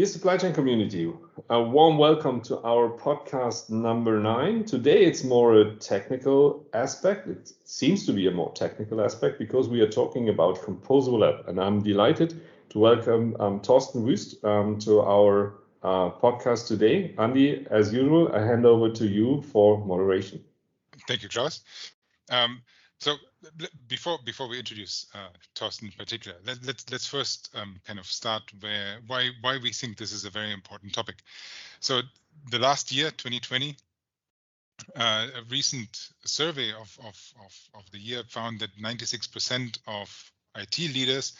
Dear supply chain community, a warm welcome to our podcast number nine. Today it's more a technical aspect. It seems to be a more technical aspect because we are talking about composable app, and I'm delighted to welcome um, Thorsten Wuest um, to our uh, podcast today. Andy, as usual, I hand over to you for moderation. Thank you, Klaus. Um, so before before we introduce uh, Thorsten in particular, let, us let's, let's first um, kind of start where why why we think this is a very important topic. So the last year, 2020, uh, a recent survey of, of, of, of the year found that 96% of IT leaders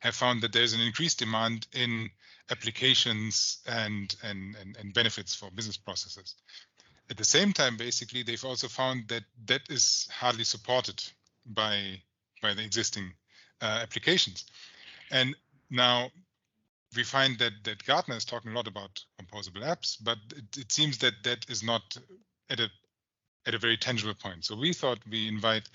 have found that there's an increased demand in applications and, and, and, and benefits for business processes. At the same time, basically, they've also found that that is hardly supported by by the existing uh, applications. And now we find that that Gartner is talking a lot about composable apps, but it, it seems that that is not at a at a very tangible point. So we thought we invite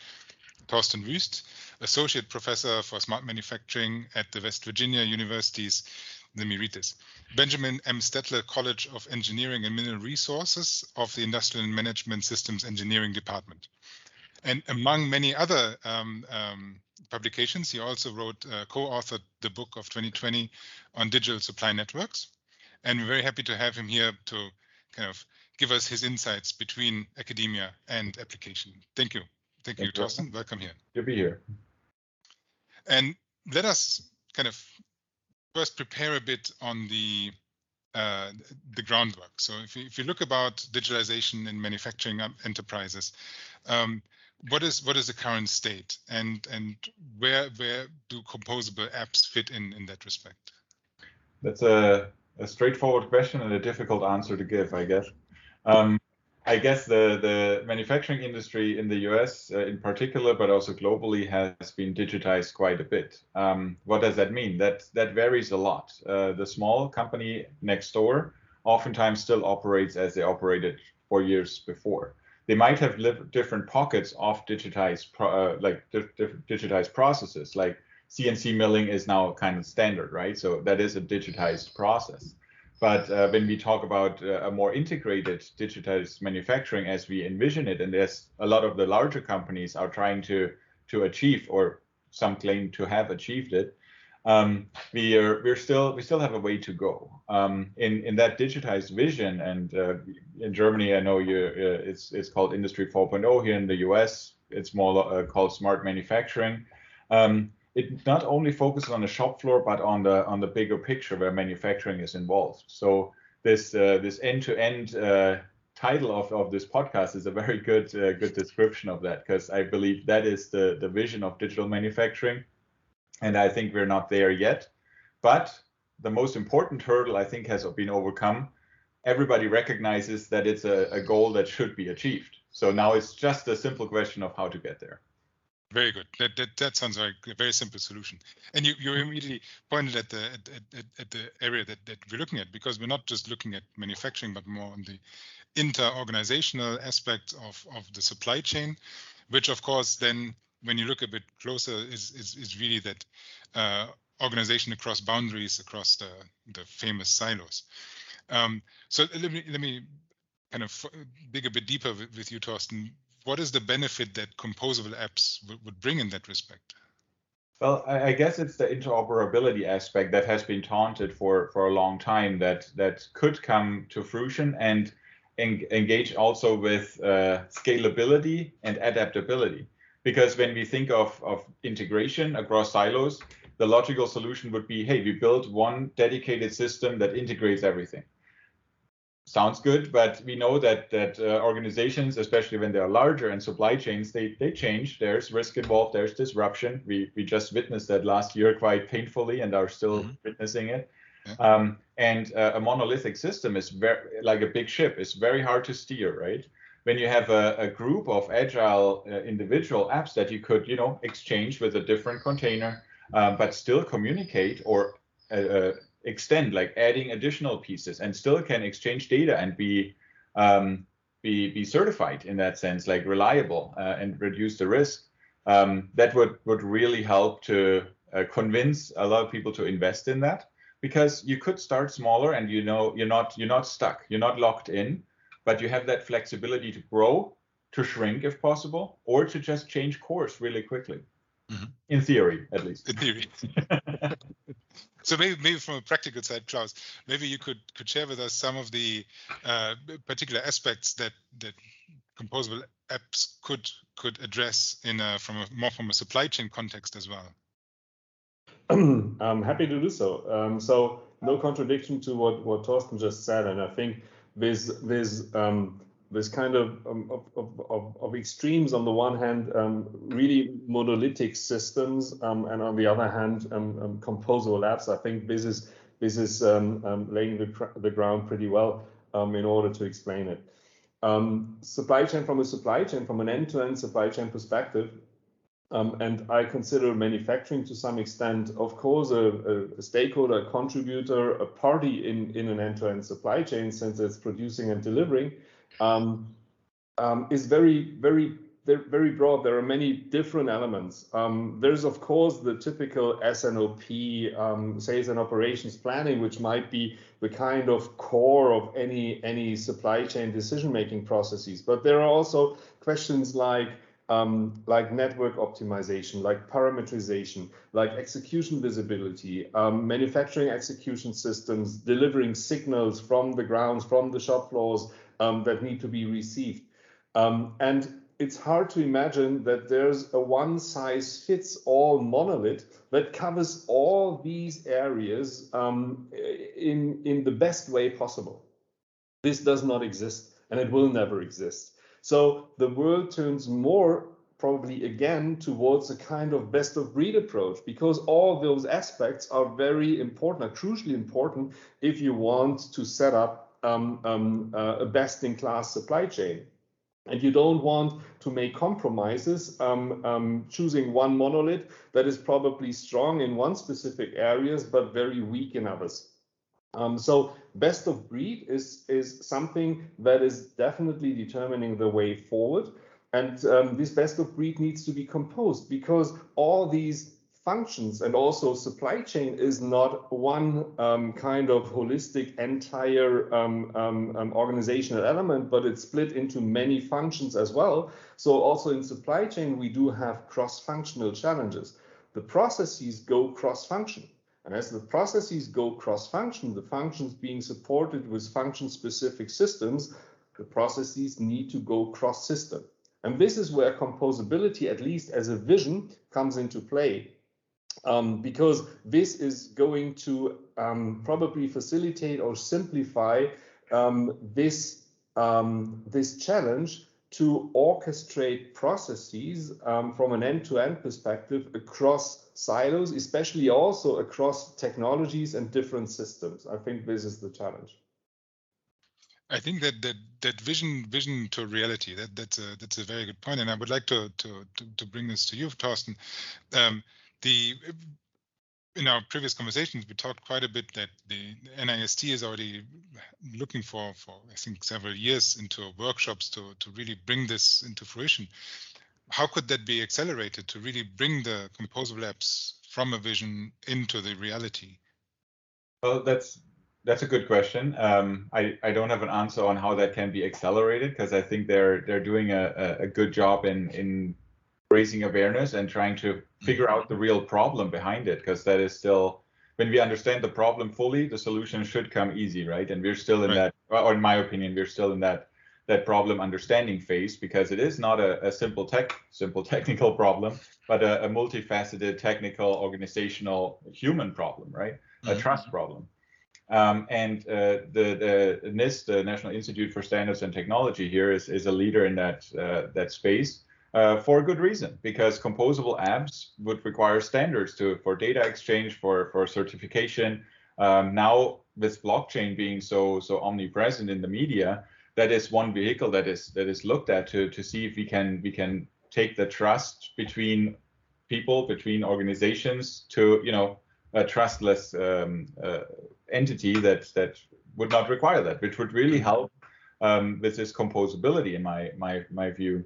Thorsten Wuest, Associate Professor for Smart Manufacturing at the West Virginia University's, let me read this, Benjamin M. Statler College of Engineering and Mineral Resources of the Industrial and Management Systems Engineering Department. And among many other um, um, publications, he also wrote, uh, co-authored the book of 2020 on digital supply networks. And we're very happy to have him here to kind of give us his insights between academia and application. Thank you. Thank, Thank you, Thorsten. Welcome here. Good to be here. And let us kind of first prepare a bit on the uh, the groundwork. So if you, if you look about digitalization in manufacturing enterprises, um, what is what is the current state? And and where where do composable apps fit in in that respect? That's a, a straightforward question and a difficult answer to give i guess. Um, i guess the the manufacturing industry in the us uh, in particular but also globally has been digitized quite a bit. Um, what does that mean? That that varies a lot. Uh, the small company next door oftentimes still operates as they operated four years before. They might have different pockets of digitized uh, like di digitized processes like cnc milling is now kind of standard right? So that is a digitized process but uh, when we talk about uh, a more integrated digitized manufacturing as we envision it and there's a lot of the larger companies are trying to to achieve or some claim to have achieved it um, we are we're still we still have a way to go um, in in that digitized vision. And uh, in Germany, I know you uh, it's it's called Industry 4.0. Here in the US, it's more uh, called smart manufacturing. Um, it not only focuses on the shop floor, but on the on the bigger picture where manufacturing is involved. So this uh, this end-to-end uh, title of, of this podcast is a very good uh, good description of that because I believe that is the the vision of digital manufacturing and I think we're not there yet. But the most important hurdle I think has been overcome. Everybody recognizes that it's a, a goal that should be achieved. So now it's just a simple question of how to get there. Very good. That that, that sounds like a very simple solution. And you, you immediately pointed at the at, at, at the area that, that we're looking at because we're not just looking at manufacturing, but more on the inter-organizational aspect of, of the supply chain, which of course then when you look a bit closer, is is, is really that uh, organization across boundaries, across the the famous silos. Um, so let me let me kind of dig a bit deeper with, with you, Thorsten. What is the benefit that composable apps would bring in that respect? Well, I, guess it's the interoperability aspect that has been taunted for for a long time that that could come to fruition and en engage also with uh, scalability and adaptability. Because when we think of, of integration across silos, the logical solution would be, hey, we build one dedicated system that integrates everything. Sounds good, but we know that that uh, organizations, especially when they are larger and supply chains, they they change. There's risk involved. There's disruption. We we just witnessed that last year quite painfully, and are still mm-hmm. witnessing it. Yeah. Um, and uh, a monolithic system is very like a big ship. It's very hard to steer, right? when you have a, a group of agile uh, individual apps that you could, you know, exchange with a different container, um, but still communicate or uh, uh, extend, like adding additional pieces, and still can exchange data and be um, be be certified in that sense, like reliable uh, and reduce the risk. Um, that would would really help to uh, convince a lot of people to invest in that because you could start smaller and you know you're not you're not stuck, you're not locked in, but you have that flexibility to grow, to shrink if possible, or to just change course really quickly. Mm-hmm. In theory, at least. In theory. so maybe maybe from a practical side, Klaus, maybe you could could share with us some of the uh, particular aspects that that composable apps could could address in a, from a more from a supply chain context as well. I'm happy to do so. Um, so no contradiction to what what Thorsten just said, and I think this this um, this kind of, um, of, of, of, extremes on the one hand, um, really monolithic systems, um, and on the other hand, um, um, composable apps. I think this is this is laying the, the ground pretty well in order to explain it. supply chain from a supply chain, from an end-to-end supply chain perspective, um, and I consider manufacturing to some extent, of course, a, a, stakeholder, a contributor, a party in, in an end-to-end supply chain, since it's producing and delivering, um, um, is very, very, very broad. There are many different elements. Um, there's, of course, the typical S&OP, um, sales and operations planning, which might be the kind of core of any any supply chain decision-making processes. But there are also questions like um, like network optimization, like parameterization, like execution visibility, um, manufacturing execution systems, delivering signals from the grounds, from the shop floors um, that need to be received. Um, and it's hard to imagine that there's a one size fits all monolith that covers all these areas um, in, in the best way possible. This does not exist and it will never exist. So the world turns more probably again towards a kind of best of breed approach because all those aspects are very important, are crucially important if you want to set up um, um, uh, a best in class supply chain. And you don't want to make compromises, um, um, choosing one monolith that is probably strong in one specific areas, but very weak in others. Um, so best of breed is, is something that is definitely determining the way forward. And um, this best of breed needs to be composed because all these functions and also supply chain is not one um, kind of holistic entire um, um, um organizational element, but it's split into many functions as well. So also in supply chain, we do have cross-functional challenges. The processes go cross-function. And as the processes go cross-function, the functions being supported with function-specific systems, the processes need to go cross-system. And this is where composability, at least as a vision, comes into play. Um, because this is going to um, probably facilitate or simplify um, this, um, this challenge to orchestrate processes um, from an end-to-end perspective across silos, especially also across technologies and different systems. I think this is the challenge. I think that that that vision vision to reality that that's a that's a very good point, and I would like to to to, to bring this to you, Thorsten. Um, the in our previous conversations, we talked quite a bit that the NIST is already looking for, for I think, several years into workshops to, to really bring this into fruition. How could that be accelerated to really bring the composable apps from a vision into the reality? Well, that's that's a good question. Um, I, I don't have an answer on how that can be accelerated because I think they're they're doing a, a good job in in raising awareness and trying to figure out the real problem behind it because that is still when we understand the problem fully the solution should come easy right? And we're still in right. that or in my opinion we're still in that that problem understanding phase because it is not a, a simple tech simple technical problem but a, a multifaceted technical organizational human problem right? Mm-hmm. a trust problem. Um, and uh, the, the NIST, the National Institute for Standards and Technology, here is, is a leader in that uh, that space uh, for good reason, because composable apps would require standards to for data exchange, for for certification. Um, now with blockchain being so so omnipresent in the media, that is one vehicle that is that is looked at to to see if we can we can take the trust between people, between organizations, to you know a trustless um, uh, entity that that would not require that, which would really help um, with this composability in my my my view.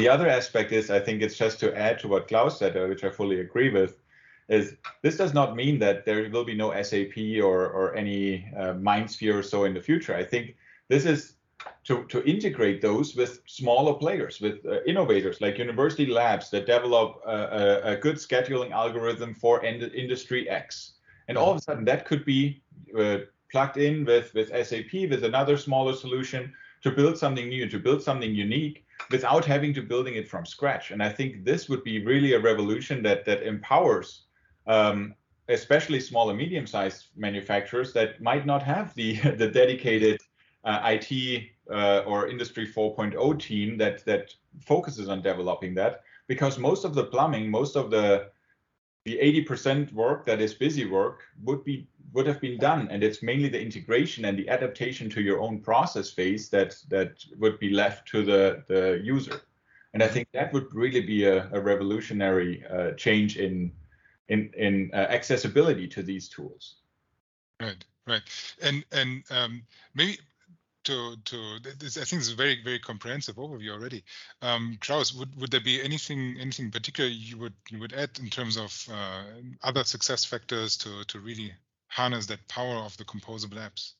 The other aspect is, I think it's just to add to what Klaus said, uh, which I fully agree with, is this does not mean that there will be no SAP or or any uh, MindSphere or so in the future. I think this is to, to integrate those with smaller players, with uh, innovators like university labs that develop a, a, good scheduling algorithm for industry X. And all of a sudden, that could be uh, plugged in with, with SAP, with another smaller solution to build something new, to build something unique without having to building it from scratch. And I think this would be really a revolution that that empowers um, especially small and medium-sized manufacturers that might not have the the dedicated uh, IT uh, or Industry 4.0 team that that focuses on developing that because most of the plumbing, most of the the 80% work that is busy work would be would have been done. And it's mainly the integration and the adaptation to your own process phase that that would be left to the the user. And i think that would really be a, a revolutionary uh, change in in in uh, accessibility to these tools. Right right. And and um, maybe to to this, I think it's a very very comprehensive overview already. Um, Klaus, would, would there be anything anything particular you would you would add in terms of uh, other success factors to to really harness that power of the composable apps?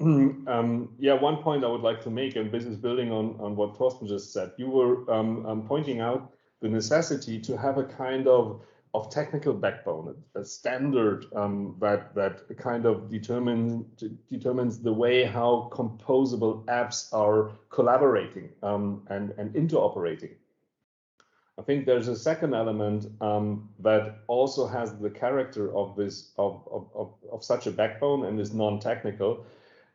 Um, yeah, one point I would like to make, and this is building on on what Thorsten just said. You were um, um pointing out the necessity to have a kind of of technical backbone, a standard um, that that kind of determines determines the way how composable apps are collaborating um, and and interoperating. I think there's a second element um, that also has the character of this of, of, of, of such a backbone and is non-technical,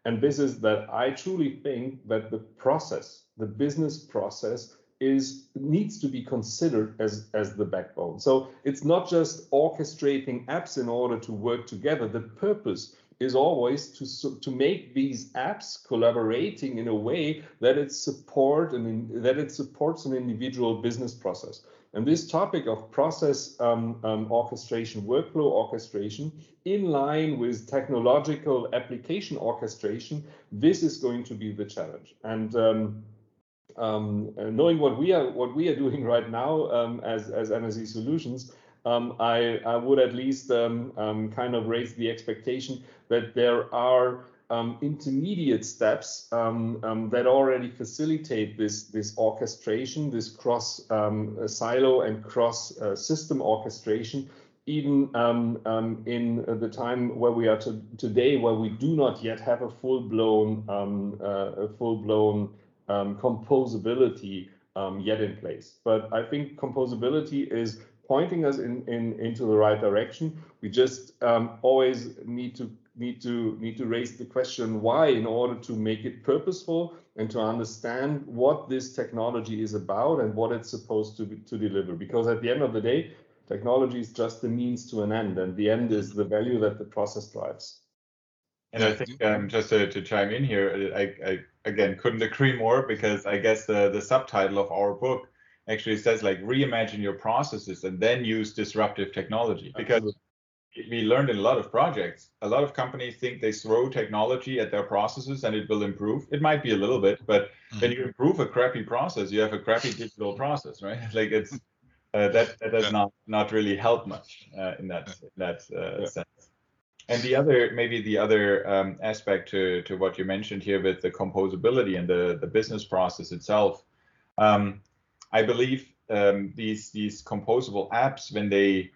and this is that I truly think that the process, the business process, is needs to be considered as as the backbone. So it's not just orchestrating apps in order to work together. The purpose is always to to make these apps collaborating in a way that it support and that it supports an individual business process. And this topic of process um, um, orchestration, workflow orchestration, in line with technological application orchestration, this is going to be the challenge. And um, um, knowing what we are what we are doing right now um, as as mSE Solutions, um, I, I would at least um, um, kind of raise the expectation that there are um, intermediate steps that already facilitate this this orchestration, this cross silo and cross uh, system orchestration. Even in the time where we are to, today, where we do not yet have a full-blown, uh, full-blown um, composability um, yet in place. But I think composability is pointing us in, in into the right direction. We just um, always need to need to need to raise the question why in order to make it purposeful and to understand what this technology is about and what it's supposed to be, to deliver. Because at the end of the day, technology is just the means to an end, and the end is the value that the process drives. And I think um, just to, to, chime in here, I, I, again couldn't agree more because I guess the, the subtitle of our book actually says like reimagine your processes and then use disruptive technology because Absolutely. we learned in a lot of projects a lot of companies think they throw technology at their processes and it will improve it might be a little bit but mm-hmm. when you improve a crappy process you have a crappy digital process right like it's uh, that that does yeah. not not really help much uh, in that in that uh, yeah. sense and the other, maybe the other um, aspect to, to what you mentioned here with the composability and the, the business process itself, um, I believe um, these these composable apps when they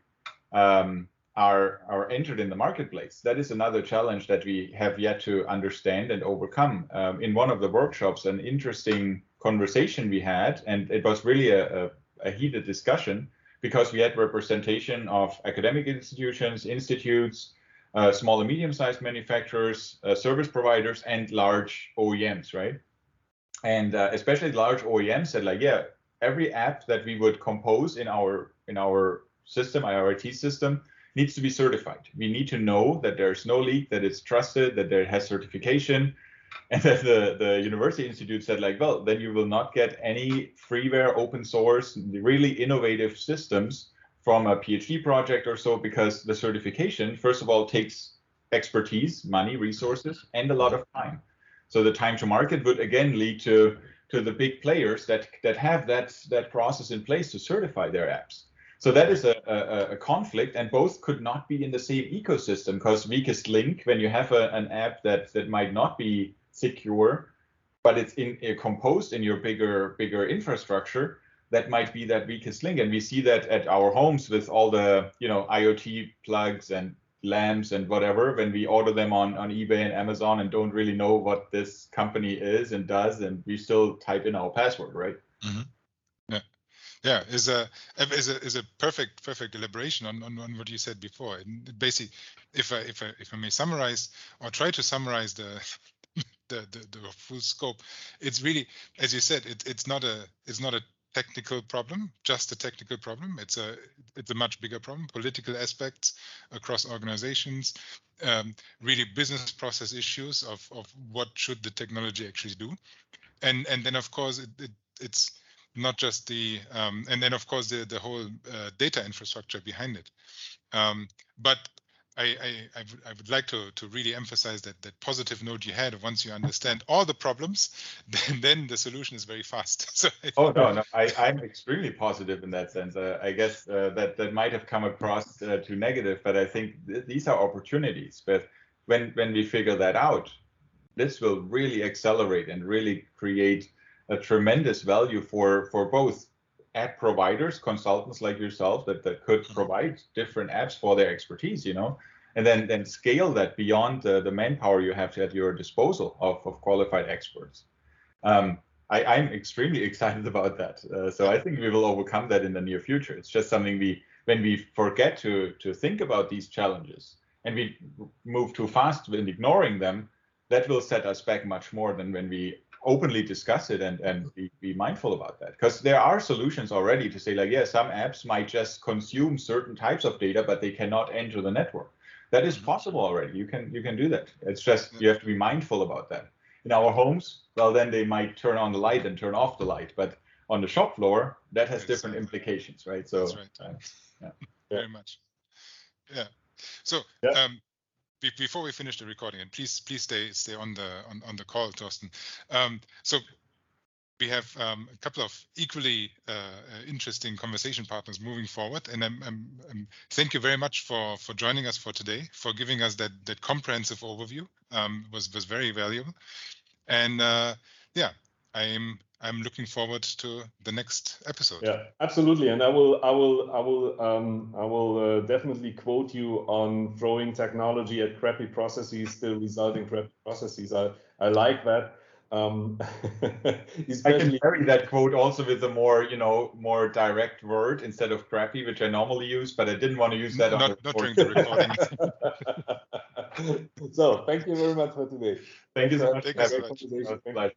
um, are are entered in the marketplace, that is another challenge that we have yet to understand and overcome. Um, in one of the workshops, an interesting conversation we had, and it was really a, a, a heated discussion because we had representation of academic institutions, institutes, uh, small and medium-sized manufacturers, uh, service providers, and large OEMs, right? And uh, especially large OEMs said like, yeah, every app that we would compose in our in our system, IRT system, needs to be certified. We need to know that there's no leak, that it's trusted, that there has certification. And then the, the university institute said like, well, then you will not get any freeware, open source, really innovative systems from a PhD project or so because the certification, first of all, takes expertise, money, resources, and a lot of time. So the time to market would again lead to to the big players that that have that that process in place to certify their apps. So that is a, a, a, conflict, and both could not be in the same ecosystem because weakest link, when you have a, an app that that might not be secure, but it's in uh, composed in your bigger bigger infrastructure, that might be that weakest link. And we see that at our homes with all the you know IoT plugs and lamps and whatever when we order them on on eBay and Amazon and don't really know what this company is and does, and we still type in our password, right? Mm-hmm. Yeah, yeah, is a is a is a perfect perfect elaboration on, on, on what you said before. And basically, if I if I if I may summarize or try to summarize the the, the, the full scope, it's really, as you said, it, it's not a it's not a technical problem, just a technical problem. It's a it's a much bigger problem. Political aspects across organizations, um, really business process issues of of what should the technology actually do, and and then of course it, it it's not just the um, and then of course the the whole uh, data infrastructure behind it. Um, but I, I, I, would like to, to really emphasize that that positive note you had. Once you understand all the problems, then, then the solution is very fast. So oh no, no, I, I'm extremely positive in that sense. Uh, I guess uh, that that might have come across uh, too negative, but I think th- these are opportunities. But when when we figure that out, this will really accelerate and really create a tremendous value for for both app providers, consultants like yourself that, that could mm-hmm. provide different apps for their expertise, you know, and then then scale that beyond the, the manpower you have at your disposal of, of qualified experts. Um, I, I'm extremely excited about that. Uh, so I think we will overcome that in the near future. It's just something we, when we forget to to think about these challenges and we move too fast in ignoring them, that will set us back much more than when we openly discuss it and, and be, be mindful about that. Because there are solutions already to say like yeah some apps might just consume certain types of data but they cannot enter the network. That is mm-hmm. possible already. You can you can do that. It's just you have to be mindful about that. In our homes well then they might turn on the light and turn off the light but on the shop floor that has different implications right? So that's right. uh, yeah. very much. Yeah. So yeah. Um, be, before we finish the recording, and please please stay stay on the on, on the call, Thorsten. Um, so we have um, a couple of equally uh, interesting conversation partners moving forward, and I'm, I'm, I'm, thank you very much for for joining us for today, for giving us that that comprehensive overview. Um, was was very valuable, and uh, yeah, I'm I'm looking forward to the next episode. Yeah, absolutely. And I will, I will, I will, um, I will uh, definitely quote you on throwing technology at crappy processes, still resulting crappy processes. I, I like that. Um, I can carry that quote also with a more, you know, more direct word instead of crappy, which I normally use, but I didn't want to use that not, on the not during the recording. so thank you very much for today. Thank you so much. Thank you so much.